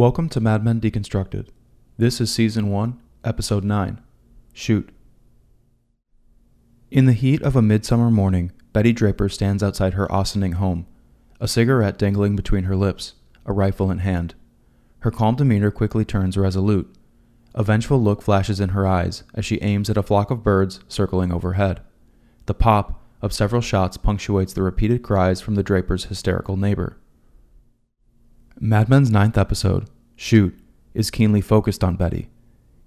Welcome to Mad Men Deconstructed. This is Season 1, Episode 9 Shoot. In the heat of a midsummer morning, Betty Draper stands outside her Ossining home, a cigarette dangling between her lips, a rifle in hand. Her calm demeanor quickly turns resolute. A vengeful look flashes in her eyes as she aims at a flock of birds circling overhead. The pop of several shots punctuates the repeated cries from the Draper's hysterical neighbor. Mad Men's ninth episode, Shoot, is keenly focused on Betty.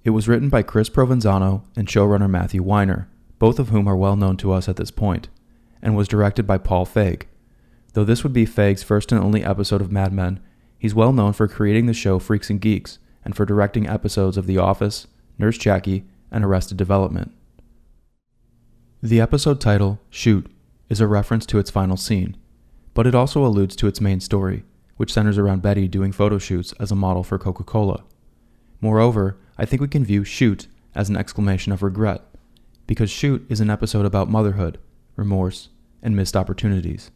It was written by Chris Provenzano and showrunner Matthew Weiner, both of whom are well known to us at this point, and was directed by Paul Feig. Though this would be Feig's first and only episode of Mad Men, he's well known for creating the show Freaks and Geeks and for directing episodes of The Office, Nurse Jackie, and Arrested Development. The episode title, Shoot, is a reference to its final scene, but it also alludes to its main story, which centers around Betty doing photo shoots as a model for Coca Cola. Moreover, I think we can view Shoot as an exclamation of regret, because Shoot is an episode about motherhood, remorse, and missed opportunities.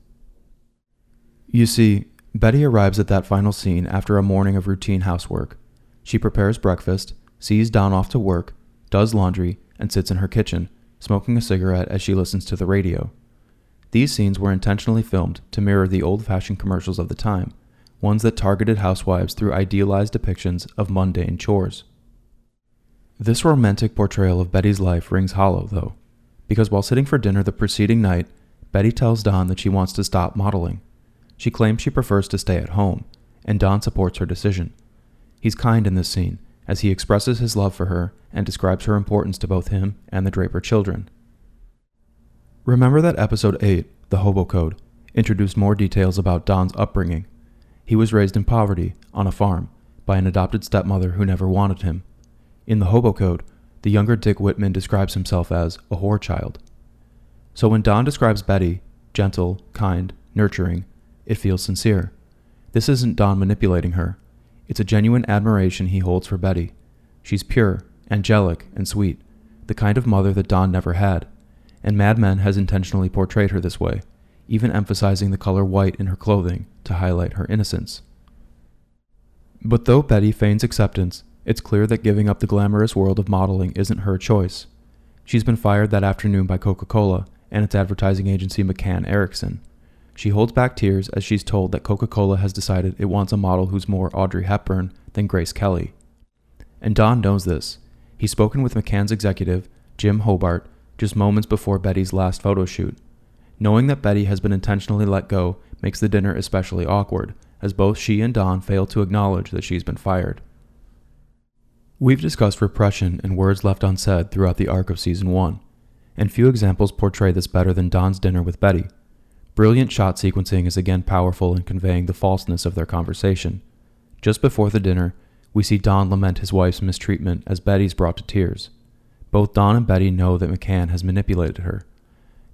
You see, Betty arrives at that final scene after a morning of routine housework. She prepares breakfast, sees Don off to work, does laundry, and sits in her kitchen, smoking a cigarette as she listens to the radio. These scenes were intentionally filmed to mirror the old fashioned commercials of the time, ones that targeted housewives through idealized depictions of mundane chores. This romantic portrayal of Betty's life rings hollow, though, because while sitting for dinner the preceding night, Betty tells Don that she wants to stop modeling. She claims she prefers to stay at home, and Don supports her decision. He's kind in this scene, as he expresses his love for her and describes her importance to both him and the Draper children. Remember that episode 8, The Hobo Code, introduced more details about Don's upbringing. He was raised in poverty, on a farm, by an adopted stepmother who never wanted him. In the Hobo Code, the younger Dick Whitman describes himself as a whore child. So when Don describes Betty, gentle, kind, nurturing, it feels sincere. This isn't Don manipulating her. It's a genuine admiration he holds for Betty. She's pure, angelic, and sweet, the kind of mother that Don never had, and Mad Men has intentionally portrayed her this way, even emphasizing the color white in her clothing to highlight her innocence. But though Betty feigns acceptance, it's clear that giving up the glamorous world of modeling isn't her choice. She's been fired that afternoon by Coca Cola and its advertising agency McCann Erickson. She holds back tears as she's told that Coca Cola has decided it wants a model who's more Audrey Hepburn than Grace Kelly. And Don knows this. He's spoken with McCann's executive, Jim Hobart, just moments before Betty's last photo shoot. Knowing that Betty has been intentionally let go makes the dinner especially awkward, as both she and Don fail to acknowledge that she's been fired. We've discussed repression and words left unsaid throughout the arc of season 1, and few examples portray this better than Don's dinner with Betty. Brilliant shot sequencing is again powerful in conveying the falseness of their conversation. Just before the dinner, we see Don lament his wife's mistreatment as Betty's brought to tears. Both Don and Betty know that McCann has manipulated her,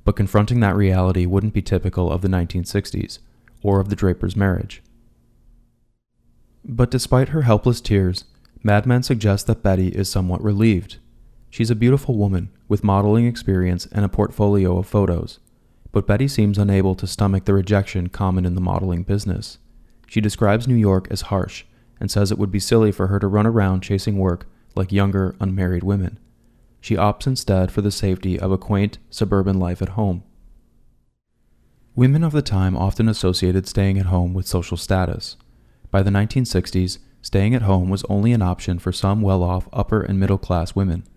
but confronting that reality wouldn't be typical of the 1960s or of the Drapers' marriage. But despite her helpless tears, Mad Men suggests that Betty is somewhat relieved. She's a beautiful woman with modeling experience and a portfolio of photos, but Betty seems unable to stomach the rejection common in the modeling business. She describes New York as harsh and says it would be silly for her to run around chasing work like younger, unmarried women. She opts instead for the safety of a quaint, suburban life at home. Women of the time often associated staying at home with social status. By the 1960s, staying at home was only an option for some well off upper and middle class women.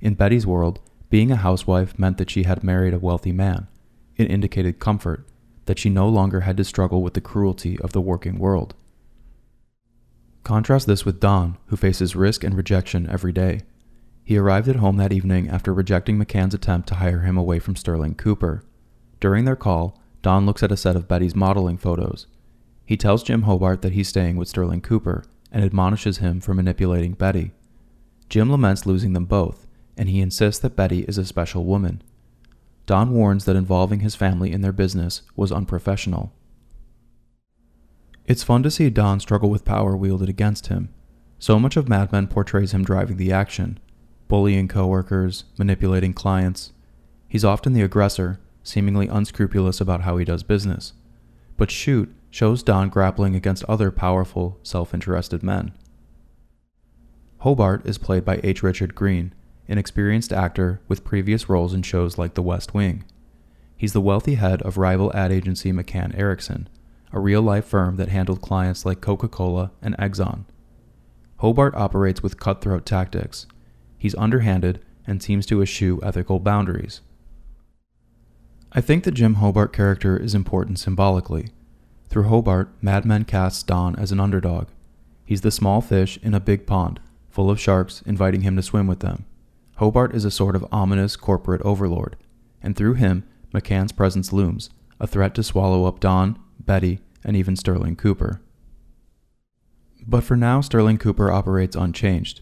In Betty's world, being a housewife meant that she had married a wealthy man. It indicated comfort, that she no longer had to struggle with the cruelty of the working world. Contrast this with Don, who faces risk and rejection every day. He arrived at home that evening after rejecting McCann's attempt to hire him away from Sterling Cooper. During their call, Don looks at a set of Betty's modeling photos. He tells Jim Hobart that he's staying with Sterling Cooper and admonishes him for manipulating Betty. Jim laments losing them both, and he insists that Betty is a special woman. Don warns that involving his family in their business was unprofessional. It's fun to see Don struggle with power wielded against him. So much of Mad Men portrays him driving the action, bullying coworkers, manipulating clients. He's often the aggressor, seemingly unscrupulous about how he does business. But Shoot shows Don grappling against other powerful, self interested men. Hobart is played by H. Richard Greene, an experienced actor with previous roles in shows like The West Wing. He's the wealthy head of rival ad agency McCann Erickson, a real life firm that handled clients like Coca Cola and Exxon. Hobart operates with cutthroat tactics. He's underhanded and seems to eschew ethical boundaries. I think the Jim Hobart character is important symbolically. Through Hobart, Mad Men casts Don as an underdog. He's the small fish in a big pond, full of sharks inviting him to swim with them. Hobart is a sort of ominous corporate overlord, and through him, McCann's presence looms, a threat to swallow up Don, Betty, and even Sterling Cooper. But for now, Sterling Cooper operates unchanged.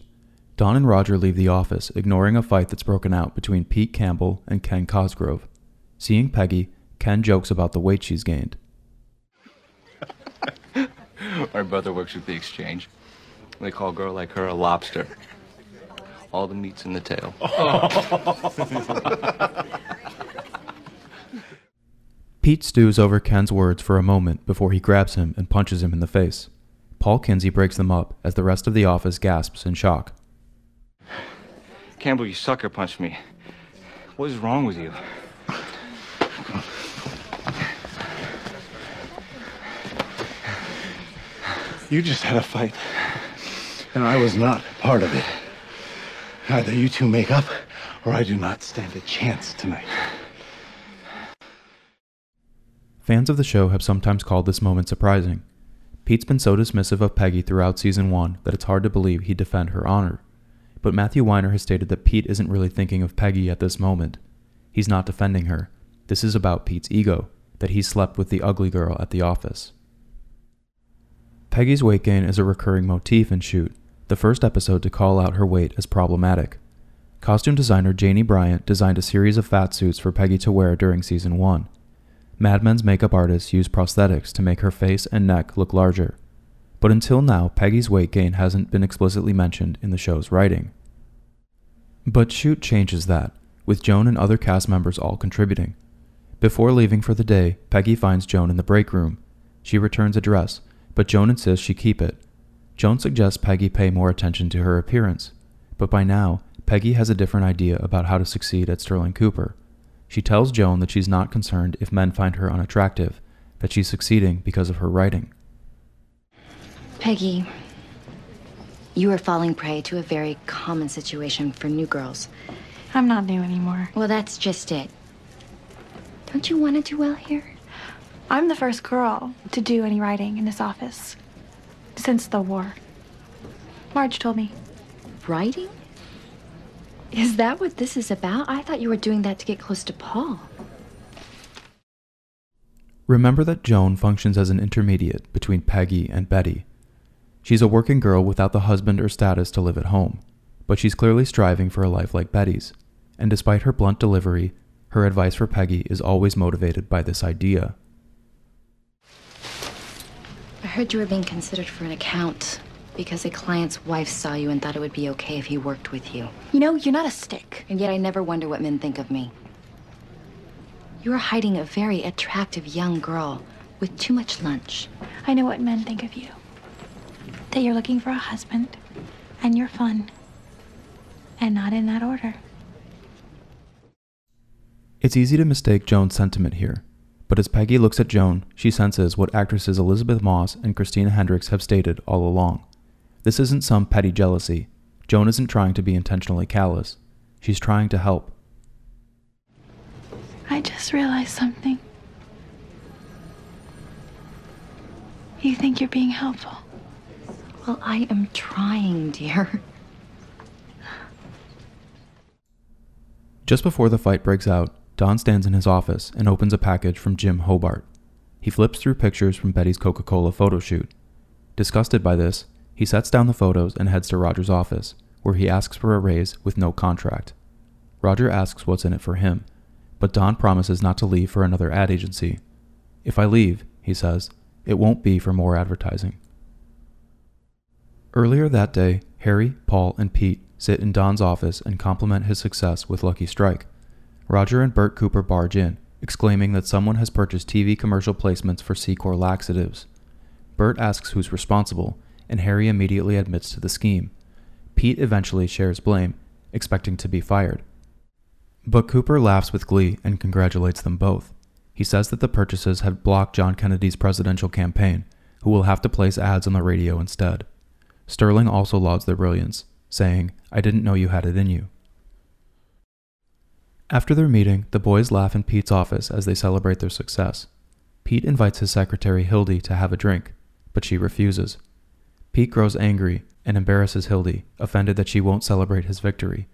Don and Roger leave the office, ignoring a fight that's broken out between Pete Campbell and Ken Cosgrove. Seeing Peggy, Ken jokes about the weight she's gained. My brother works at the exchange. They call a girl like her a lobster. All the meat's in the tail. Pete stews over Ken's words for a moment before he grabs him and punches him in the face. Paul Kinsey breaks them up as the rest of the office gasps in shock. Campbell, you sucker punched me. What is wrong with you? You just had a fight, and I was not part of it. Either you two make up, or I do not stand a chance tonight. Fans of the show have sometimes called this moment surprising. Pete's been so dismissive of Peggy throughout season one that it's hard to believe he'd defend her honor. But Matthew Weiner has stated that Pete isn't really thinking of Peggy at this moment. He's not defending her. This is about Pete's ego, that he slept with the ugly girl at the office. Peggy's weight gain is a recurring motif in Shoot, the first episode to call out her weight as problematic. Costume designer Janie Bryant designed a series of fat suits for Peggy to wear during season 1. Mad Men's makeup artists used prosthetics to make her face and neck look larger. But until now, Peggy's weight gain hasn't been explicitly mentioned in the show's writing. But Shoot changes that, with Joan and other cast members all contributing. Before leaving for the day, Peggy finds Joan in the break room. She returns a dress, but Joan insists she keep it. Joan suggests Peggy pay more attention to her appearance, but by now, Peggy has a different idea about how to succeed at Sterling Cooper. She tells Joan that she's not concerned if men find her unattractive, that she's succeeding because of her writing. Peggy, you are falling prey to a very common situation for new girls. I'm not new anymore. Well, that's just it. Don't you want to do well here? I'm the first girl to do any writing in this office since the war. Marge told me. Writing? Is that what this is about? I thought you were doing that to get close to Paul. Remember that Joan functions as an intermediate between Peggy and Betty. She's a working girl without the husband or status to live at home, but she's clearly striving for a life like Betty's, and despite her blunt delivery, her advice for Peggy is always motivated by this idea I heard you were being considered for an account because a client's wife saw you and thought it would be okay if he worked with you. You know, you're not a stick. And yet I never wonder what men think of me. You're hiding a very attractive young girl with too much lunch. I know what men think of you. That you're looking for a husband, and you're fun. And not in that order. It's easy to mistake Joan's sentiment here. But as Peggy looks at Joan, she senses what actresses Elisabeth Moss and Christina Hendricks have stated all along. This isn't some petty jealousy. Joan isn't trying to be intentionally callous. She's trying to help. I just realized something. You think you're being helpful. Well, I am trying, dear. Just before the fight breaks out, Don stands in his office and opens a package from Jim Hobart. He flips through pictures from Betty's Coca Cola photo shoot. Disgusted by this, he sets down the photos and heads to Roger's office, where he asks for a raise with no contract. Roger asks what's in it for him, but Don promises not to leave for another ad agency. If I leave, he says, it won't be for more advertising. Earlier that day, Harry, Paul, and Pete sit in Don's office and compliment his success with Lucky Strike. Roger and Bert Cooper barge in, exclaiming that someone has purchased TV commercial placements for Secor laxatives. Bert asks who's responsible, and Harry immediately admits to the scheme. Pete eventually shares blame, expecting to be fired. But Cooper laughs with glee and congratulates them both. He says that the purchases have blocked John Kennedy's presidential campaign, who will have to place ads on the radio instead. Sterling also lauds their brilliance, saying, I didn't know you had it in you. After their meeting, the boys laugh in Pete's office as they celebrate their success. Pete invites his secretary Hildy to have a drink, but she refuses. Pete grows angry and embarrasses Hildy, offended that she won't celebrate his victory.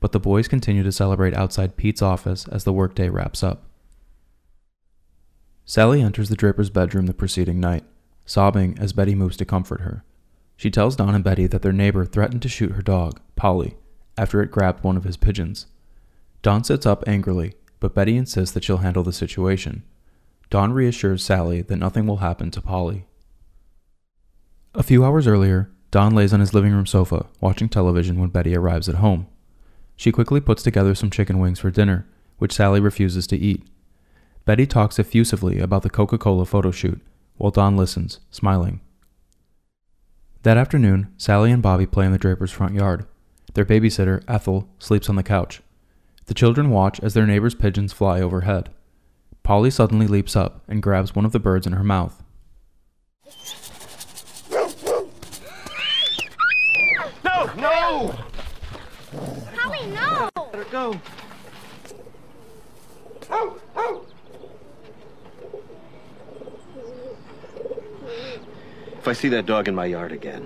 But the boys continue to celebrate outside Pete's office as the workday wraps up. Sally enters the Draper's bedroom the preceding night, sobbing as Betty moves to comfort her. She tells Don and Betty that their neighbor threatened to shoot her dog, Polly, after it grabbed one of his pigeons. Don sits up angrily, but Betty insists that she'll handle the situation. Don reassures Sally that nothing will happen to Polly. A few hours earlier, Don lays on his living room sofa, watching television when Betty arrives at home. She quickly puts together some chicken wings for dinner, which Sally refuses to eat. Betty talks effusively about the Coca Cola photo shoot, while Don listens, smiling. That afternoon, Sally and Bobby play in the Draper's front yard. Their babysitter, Ethel, sleeps on the couch. The children watch as their neighbor's pigeons fly overhead. Polly suddenly leaps up and grabs one of the birds in her mouth. No, no! Holly, no! Let her go. If I see that dog in my yard again,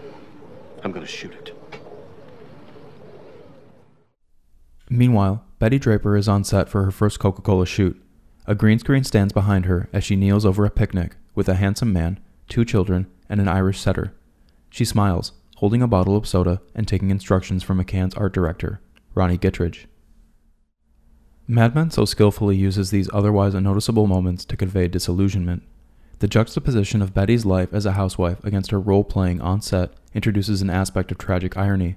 I'm gonna shoot it. Meanwhile, Betty Draper is on set for her first Coca Cola shoot. A green screen stands behind her as she kneels over a picnic with a handsome man, two children, and an Irish setter. She smiles, holding a bottle of soda and taking instructions from McCann's art director, Ronnie Gittridge. Mad Men so skillfully uses these otherwise unnoticeable moments to convey disillusionment. The juxtaposition of Betty's life as a housewife against her role playing on set introduces an aspect of tragic irony.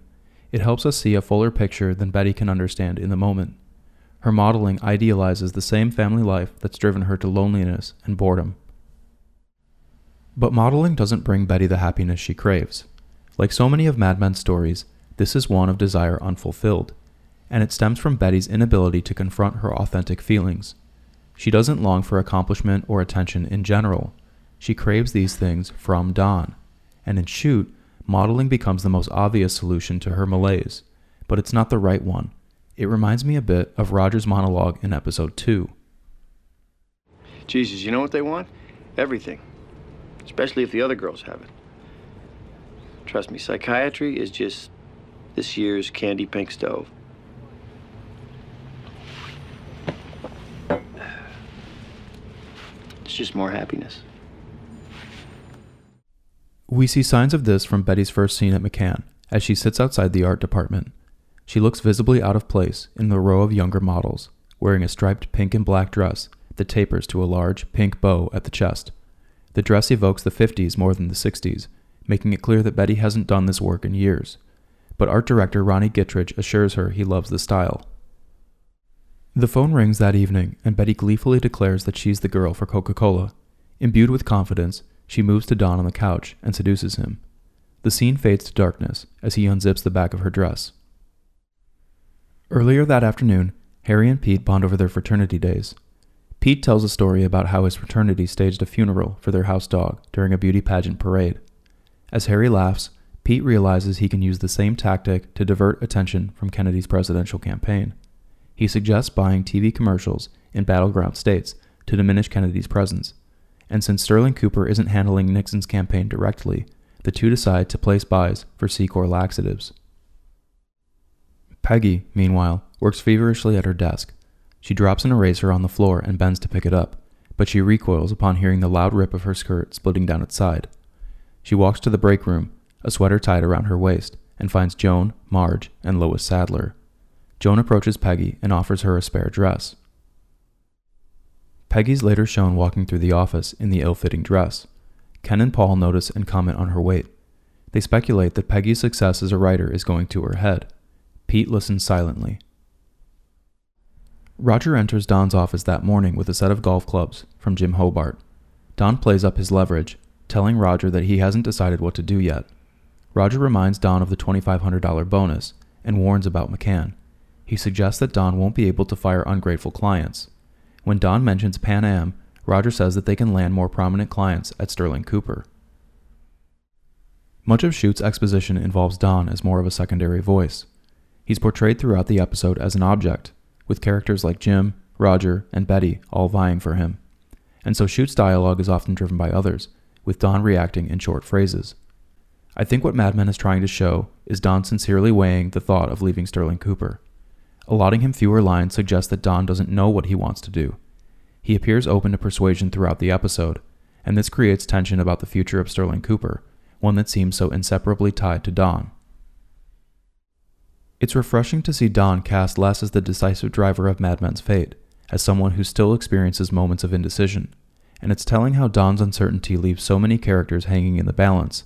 It helps us see a fuller picture than Betty can understand in the moment. Her modeling idealizes the same family life that's driven her to loneliness and boredom. But modeling doesn't bring Betty the happiness she craves. Like so many of Mad Men's stories, this is one of desire unfulfilled, and it stems from Betty's inability to confront her authentic feelings. She doesn't long for accomplishment or attention in general. She craves these things from Don. And in Shoot, modeling becomes the most obvious solution to her malaise, but it's not the right one. It reminds me a bit of Roger's monologue in episode 2. Jesus, you know what they want? Everything. Especially if the other girls have it. Trust me, psychiatry is just this year's candy pink stove. It's just more happiness. We see signs of this from Betty's first scene at McCann, as she sits outside the art department. She looks visibly out of place in the row of younger models, wearing a striped pink and black dress that tapers to a large pink bow at the chest. The dress evokes the 50s more than the 60s, making it clear that Betty hasn't done this work in years. But art director Ronnie Gittridge assures her he loves the style. The phone rings that evening, and Betty gleefully declares that she's the girl for Coca Cola. Imbued with confidence, she moves to Don on the couch and seduces him. The scene fades to darkness as he unzips the back of her dress. Earlier that afternoon, Harry and Pete bond over their fraternity days. Pete tells a story about how his fraternity staged a funeral for their house dog during a beauty pageant parade. As Harry laughs, Pete realizes he can use the same tactic to divert attention from Kennedy's presidential campaign. He suggests buying TV commercials in battleground states to diminish Kennedy's presence. And since Sterling Cooper isn't handling Nixon's campaign directly, the two decide to place buys for Secor laxatives. Peggy, meanwhile, works feverishly at her desk. She drops an eraser on the floor and bends to pick it up, but she recoils upon hearing the loud rip of her skirt splitting down its side. She walks to the break room, a sweater tied around her waist, and finds Joan, Marge, and Lois Sadler. Joan approaches Peggy and offers her a spare dress. Peggy's later shown walking through the office in the ill fitting dress. Ken and Paul notice and comment on her weight. They speculate that Peggy's success as a writer is going to her head. Pete listens silently. Roger enters Don's office that morning with a set of golf clubs from Jim Hobart. Don plays up his leverage, telling Roger that he hasn't decided what to do yet. Roger reminds Don of the $2,500 bonus and warns about McCann. He suggests that Don won't be able to fire ungrateful clients. When Don mentions Pan Am, Roger says that they can land more prominent clients at Sterling Cooper. Much of Shoot's exposition involves Don as more of a secondary voice. He's portrayed throughout the episode as an object, with characters like Jim, Roger, and Betty all vying for him. And so Shoot's dialogue is often driven by others, with Don reacting in short phrases. I think what Mad Men is trying to show is Don sincerely weighing the thought of leaving Sterling Cooper. Allotting him fewer lines suggests that Don doesn't know what he wants to do. He appears open to persuasion throughout the episode, and this creates tension about the future of Sterling Cooper, one that seems so inseparably tied to Don. It's refreshing to see Don cast less as the decisive driver of Mad Men's fate, as someone who still experiences moments of indecision, and it's telling how Don's uncertainty leaves so many characters hanging in the balance.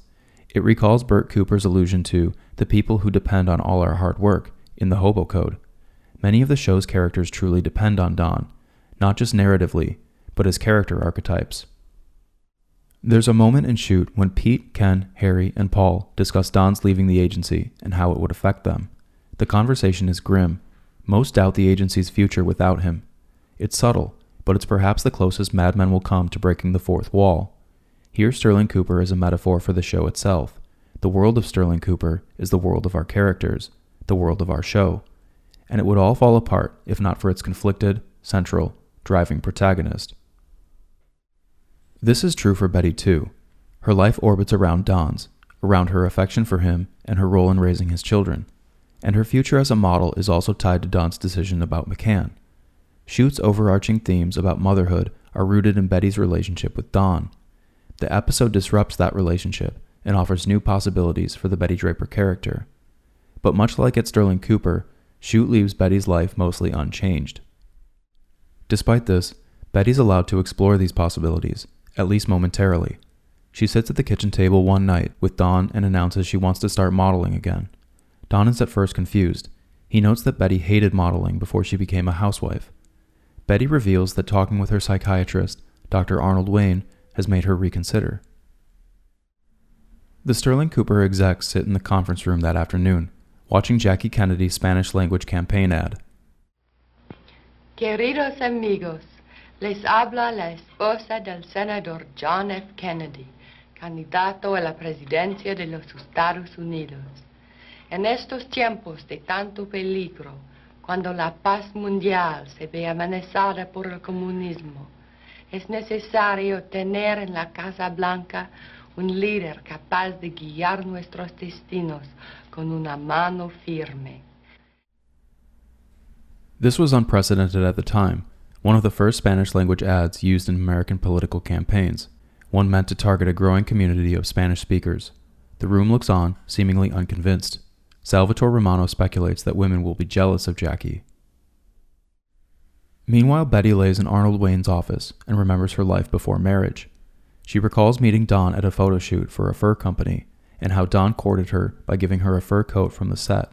It recalls Bert Cooper's allusion to the people who depend on all our hard work in the Hobo Code. Many of the show's characters truly depend on Don, not just narratively, but as character archetypes. There's a moment in Shoot when Pete, Ken, Harry, and Paul discuss Don's leaving the agency and how it would affect them. The conversation is grim. Most doubt the agency's future without him. It's subtle, but it's perhaps the closest Mad Men will come to breaking the fourth wall. Here, Sterling Cooper is a metaphor for the show itself. The world of Sterling Cooper is the world of our characters, the world of our show. And it would all fall apart if not for its conflicted, central, driving protagonist. This is true for Betty too. Her life orbits around Don's, around her affection for him and her role in raising his children. And her future as a model is also tied to Don's decision about McCann. Shoot's overarching themes about motherhood are rooted in Betty's relationship with Don. The episode disrupts that relationship and offers new possibilities for the Betty Draper character. But much like at Sterling Cooper, Shoot leaves Betty's life mostly unchanged. Despite this, Betty's allowed to explore these possibilities, at least momentarily. She sits at the kitchen table one night with Don and announces she wants to start modeling again. Don is at first confused. He notes that Betty hated modeling before she became a housewife. Betty reveals that talking with her psychiatrist, Dr. Arnold Wayne, has made her reconsider. The Sterling Cooper execs sit in the conference room that afternoon, watching Jackie Kennedy's Spanish language campaign ad. Queridos amigos, les habla la esposa del senador John F. Kennedy, candidato a la presidencia de los Estados Unidos. En estos tiempos de tanto peligro, cuando la paz mundial se ve amenazada por el comunismo, es necesario tener en la Casa Blanca un líder capaz de guiar nuestros destinos con una mano firme. This was unprecedented at the time, one of the first Spanish language ads used in American political campaigns, one meant to target a growing community of Spanish speakers. The room looks on, seemingly unconvinced. Salvatore Romano speculates that women will be jealous of Jackie. Meanwhile, Betty lays in Arnold Wayne's office and remembers her life before marriage. She recalls meeting Don at a photo shoot for a fur company and how Don courted her by giving her a fur coat from the set.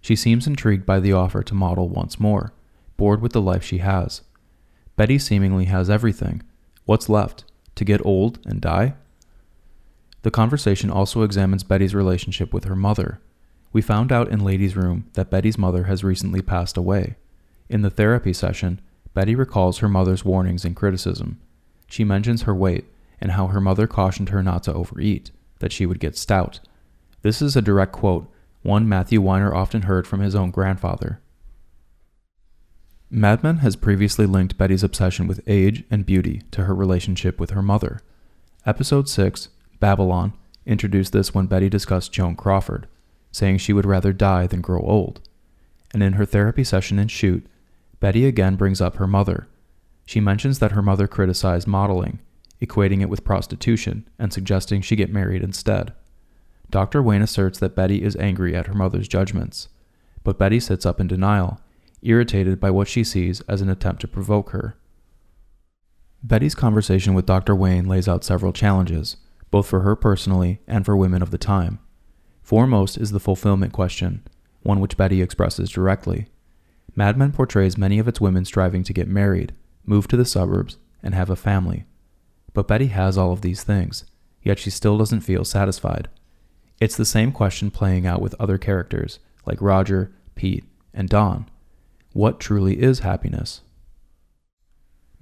She seems intrigued by the offer to model once more, bored with the life she has. Betty seemingly has everything. What's left? To get old and die? The conversation also examines Betty's relationship with her mother. We found out in Ladies Room that Betty's mother has recently passed away. In the therapy session, Betty recalls her mother's warnings and criticism. She mentions her weight and how her mother cautioned her not to overeat, that she would get stout. This is a direct quote, one Matthew Weiner often heard from his own grandfather. Mad Men has previously linked Betty's obsession with age and beauty to her relationship with her mother. Episode 6, Babylon, introduced this when Betty discussed Joan Crawford, saying she would rather die than grow old. And in her therapy session in Shoot, Betty again brings up her mother. She mentions that her mother criticized modeling, equating it with prostitution and suggesting she get married instead. Dr. Wayne asserts that Betty is angry at her mother's judgments, but Betty sits up in denial, irritated by what she sees as an attempt to provoke her. Betty's conversation with Dr. Wayne lays out several challenges, both for her personally and for women of the time. Foremost is the fulfillment question, one which Betty expresses directly. Mad Men portrays many of its women striving to get married, move to the suburbs, and have a family. But Betty has all of these things, yet she still doesn't feel satisfied. It's the same question playing out with other characters, like Roger, Pete, and Don. What truly is happiness?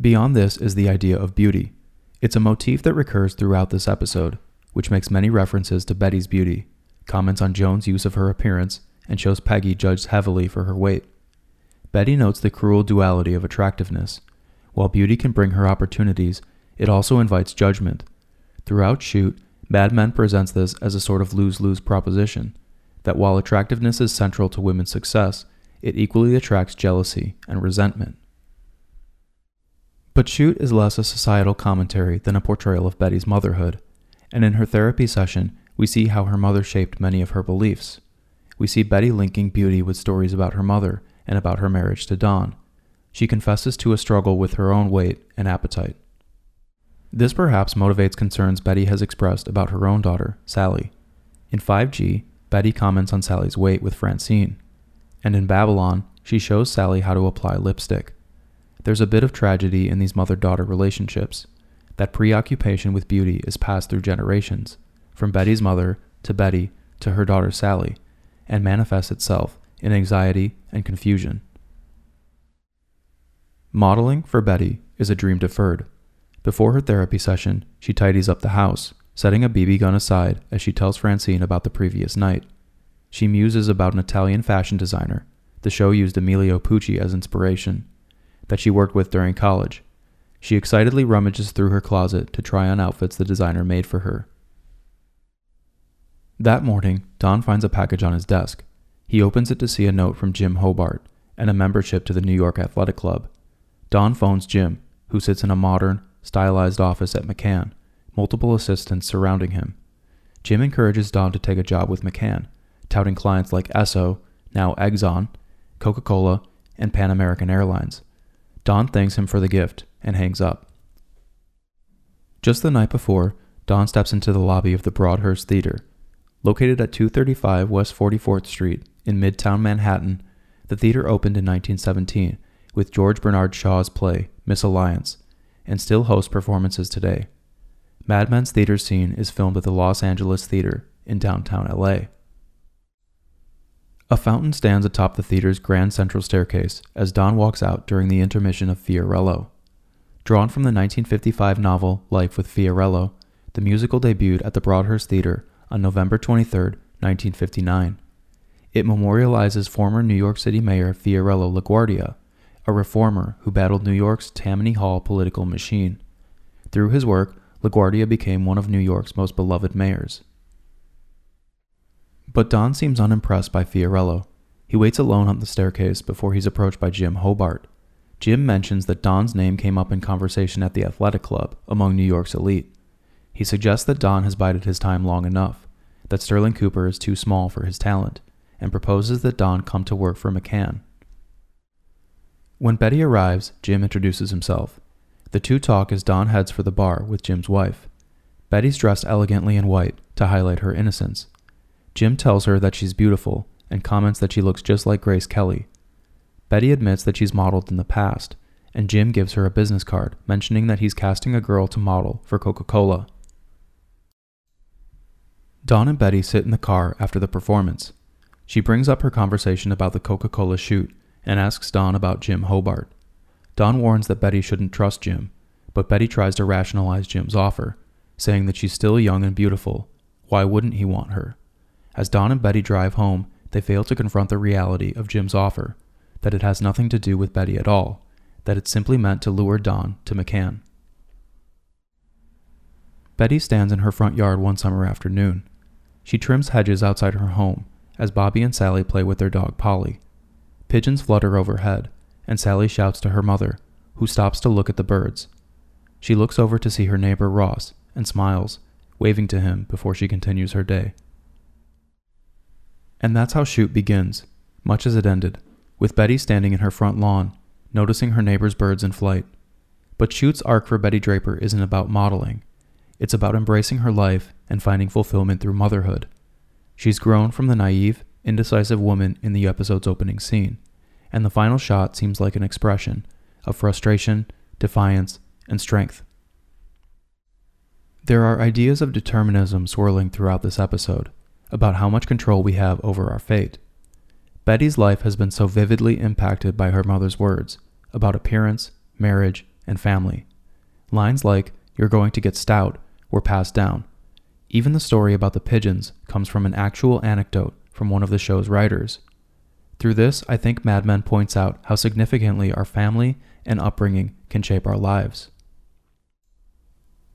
Beyond this is the idea of beauty. It's a motif that recurs throughout this episode, which makes many references to Betty's beauty, comments on Joan's use of her appearance, and shows Peggy judged heavily for her weight. Betty notes the cruel duality of attractiveness. While beauty can bring her opportunities, it also invites judgment. Throughout Shoot, Mad Men presents this as a sort of lose lose proposition that while attractiveness is central to women's success, it equally attracts jealousy and resentment. But Shoot is less a societal commentary than a portrayal of Betty's motherhood, and in her therapy session, we see how her mother shaped many of her beliefs. We see Betty linking beauty with stories about her mother and about her marriage to Don. She confesses to a struggle with her own weight and appetite. This perhaps motivates concerns Betty has expressed about her own daughter, Sally. In 5G, Betty comments on Sally's weight with Francine. And in Babylon, she shows Sally how to apply lipstick. There's a bit of tragedy in these mother daughter relationships. That preoccupation with beauty is passed through generations, from Betty's mother to Betty to her daughter Sally, and manifests itself in anxiety and confusion. Modeling for Betty is a dream deferred. Before her therapy session, she tidies up the house, setting a BB gun aside as she tells Francine about the previous night. She muses about an Italian fashion designer. The show used Emilio Pucci as inspiration, that she worked with during college. She excitedly rummages through her closet to try on outfits the designer made for her. That morning, Don finds a package on his desk. He opens it to see a note from Jim Hobart and a membership to the New York Athletic Club. Don phones Jim, who sits in a modern, stylized office at McCann, multiple assistants surrounding him. Jim encourages Don to take a job with McCann, touting clients like Esso, now Exxon, Coca Cola, and Pan American Airlines. Don thanks him for the gift and hangs up. Just the night before, Don steps into the lobby of the Broadhurst Theater. Located at 235 West 44th Street in Midtown Manhattan, the theater opened in 1917 with George Bernard Shaw's play, Misalliance, and still hosts performances today. Mad Men's theater scene is filmed at the Los Angeles Theater in downtown LA. A fountain stands atop the theater's grand central staircase as Don walks out during the intermission of Fiorello. Drawn from the 1955 novel Life with Fiorello, the musical debuted at the Broadhurst Theater on November 23, 1959. It memorializes former New York City Mayor Fiorello LaGuardia, a reformer who battled New York's Tammany Hall political machine. Through his work, LaGuardia became one of New York's most beloved mayors. But Don seems unimpressed by Fiorello. He waits alone on the staircase before he's approached by Jim Hobart. Jim mentions that Don's name came up in conversation at the athletic club among New York's elite. He suggests that Don has bided his time long enough, that Sterling Cooper is too small for his talent, and proposes that Don come to work for McCann. When Betty arrives, Jim introduces himself. The two talk as Don heads for the bar with Jim's wife. Betty's dressed elegantly in white to highlight her innocence. Jim tells her that she's beautiful and comments that she looks just like Grace Kelly. Betty admits that she's modeled in the past, and Jim gives her a business card mentioning that he's casting a girl to model for Coca Cola. Don and Betty sit in the car after the performance. She brings up her conversation about the Coca Cola shoot and asks Don about Jim Hobart. Don warns that Betty shouldn't trust Jim, but Betty tries to rationalize Jim's offer, saying that she's still young and beautiful. Why wouldn't he want her? As Don and Betty drive home, they fail to confront the reality of Jim's offer that it has nothing to do with Betty at all, that it's simply meant to lure Don to McCann. Betty stands in her front yard one summer afternoon. She trims hedges outside her home as Bobby and Sally play with their dog Polly. Pigeons flutter overhead, and Sally shouts to her mother, who stops to look at the birds. She looks over to see her neighbor Ross and smiles, waving to him before she continues her day. And that's how Shoot begins, much as it ended, with Betty standing in her front lawn, noticing her neighbor's birds in flight. But Shoot's arc for Betty Draper isn't about modeling. It's about embracing her life and finding fulfillment through motherhood. She's grown from the naive, indecisive woman in the episode's opening scene, and the final shot seems like an expression of frustration, defiance, and strength. There are ideas of determinism swirling throughout this episode about how much control we have over our fate. Betty's life has been so vividly impacted by her mother's words about appearance, marriage, and family. Lines like, You're going to get stout, were passed down. Even the story about the pigeons comes from an actual anecdote from one of the show's writers. Through this, I think Mad Men points out how significantly our family and upbringing can shape our lives.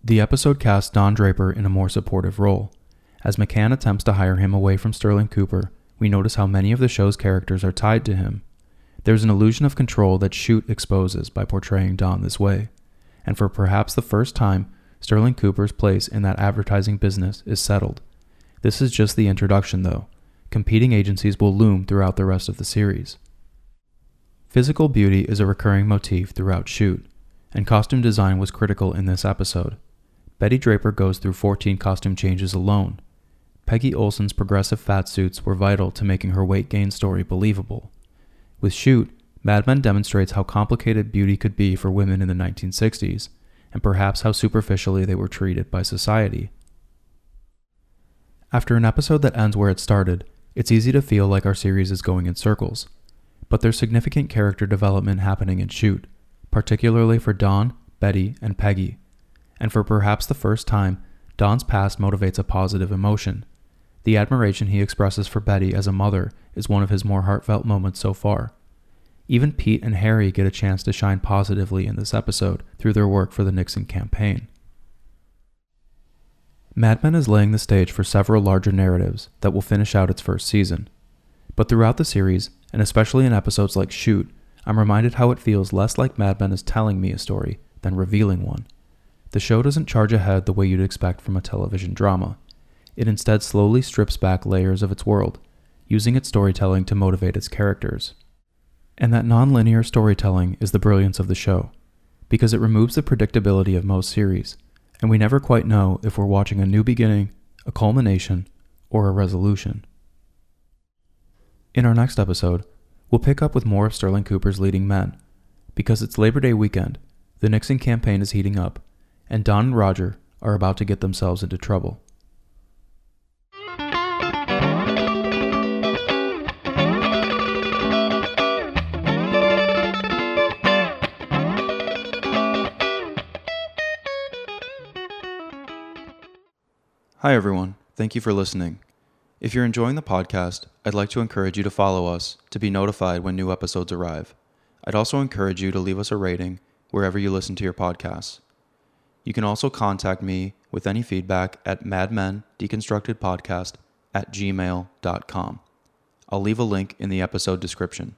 The episode casts Don Draper in a more supportive role. As McCann attempts to hire him away from Sterling Cooper, we notice how many of the show's characters are tied to him. There's an illusion of control that Shoot exposes by portraying Don this way. And for perhaps the first time, Sterling Cooper's place in that advertising business is settled. This is just the introduction, though. Competing agencies will loom throughout the rest of the series. Physical beauty is a recurring motif throughout Shoot, and costume design was critical in this episode. Betty Draper goes through 14 costume changes alone. Peggy Olson's progressive fat suits were vital to making her weight gain story believable. With Shoot, Mad Men demonstrates how complicated beauty could be for women in the 1960s, and perhaps how superficially they were treated by society. After an episode that ends where it started, it's easy to feel like our series is going in circles. But there's significant character development happening in Shoot, particularly for Don, Betty, and Peggy. And for perhaps the first time, Don's past motivates a positive emotion. The admiration he expresses for Betty as a mother is one of his more heartfelt moments so far. Even Pete and Harry get a chance to shine positively in this episode through their work for the Nixon campaign. Mad Men is laying the stage for several larger narratives that will finish out its first season. But throughout the series, and especially in episodes like Shoot, I'm reminded how it feels less like Mad Men is telling me a story than revealing one. The show doesn't charge ahead the way you'd expect from a television drama. It instead slowly strips back layers of its world, using its storytelling to motivate its characters. And that nonlinear storytelling is the brilliance of the show, because it removes the predictability of most series, and we never quite know if we're watching a new beginning, a culmination, or a resolution. In our next episode, we'll pick up with more of Sterling Cooper's leading men, because it's Labor Day weekend, the Nixon campaign is heating up, and Don and Roger are about to get themselves into trouble. Hi, everyone. Thank you for listening. If you're enjoying the podcast, I'd like to encourage you to follow us to be notified when new episodes arrive. I'd also encourage you to leave us a rating wherever you listen to your podcasts. You can also contact me with any feedback at madmendeconstructedpodcast at gmail.com. I'll leave a link in the episode description.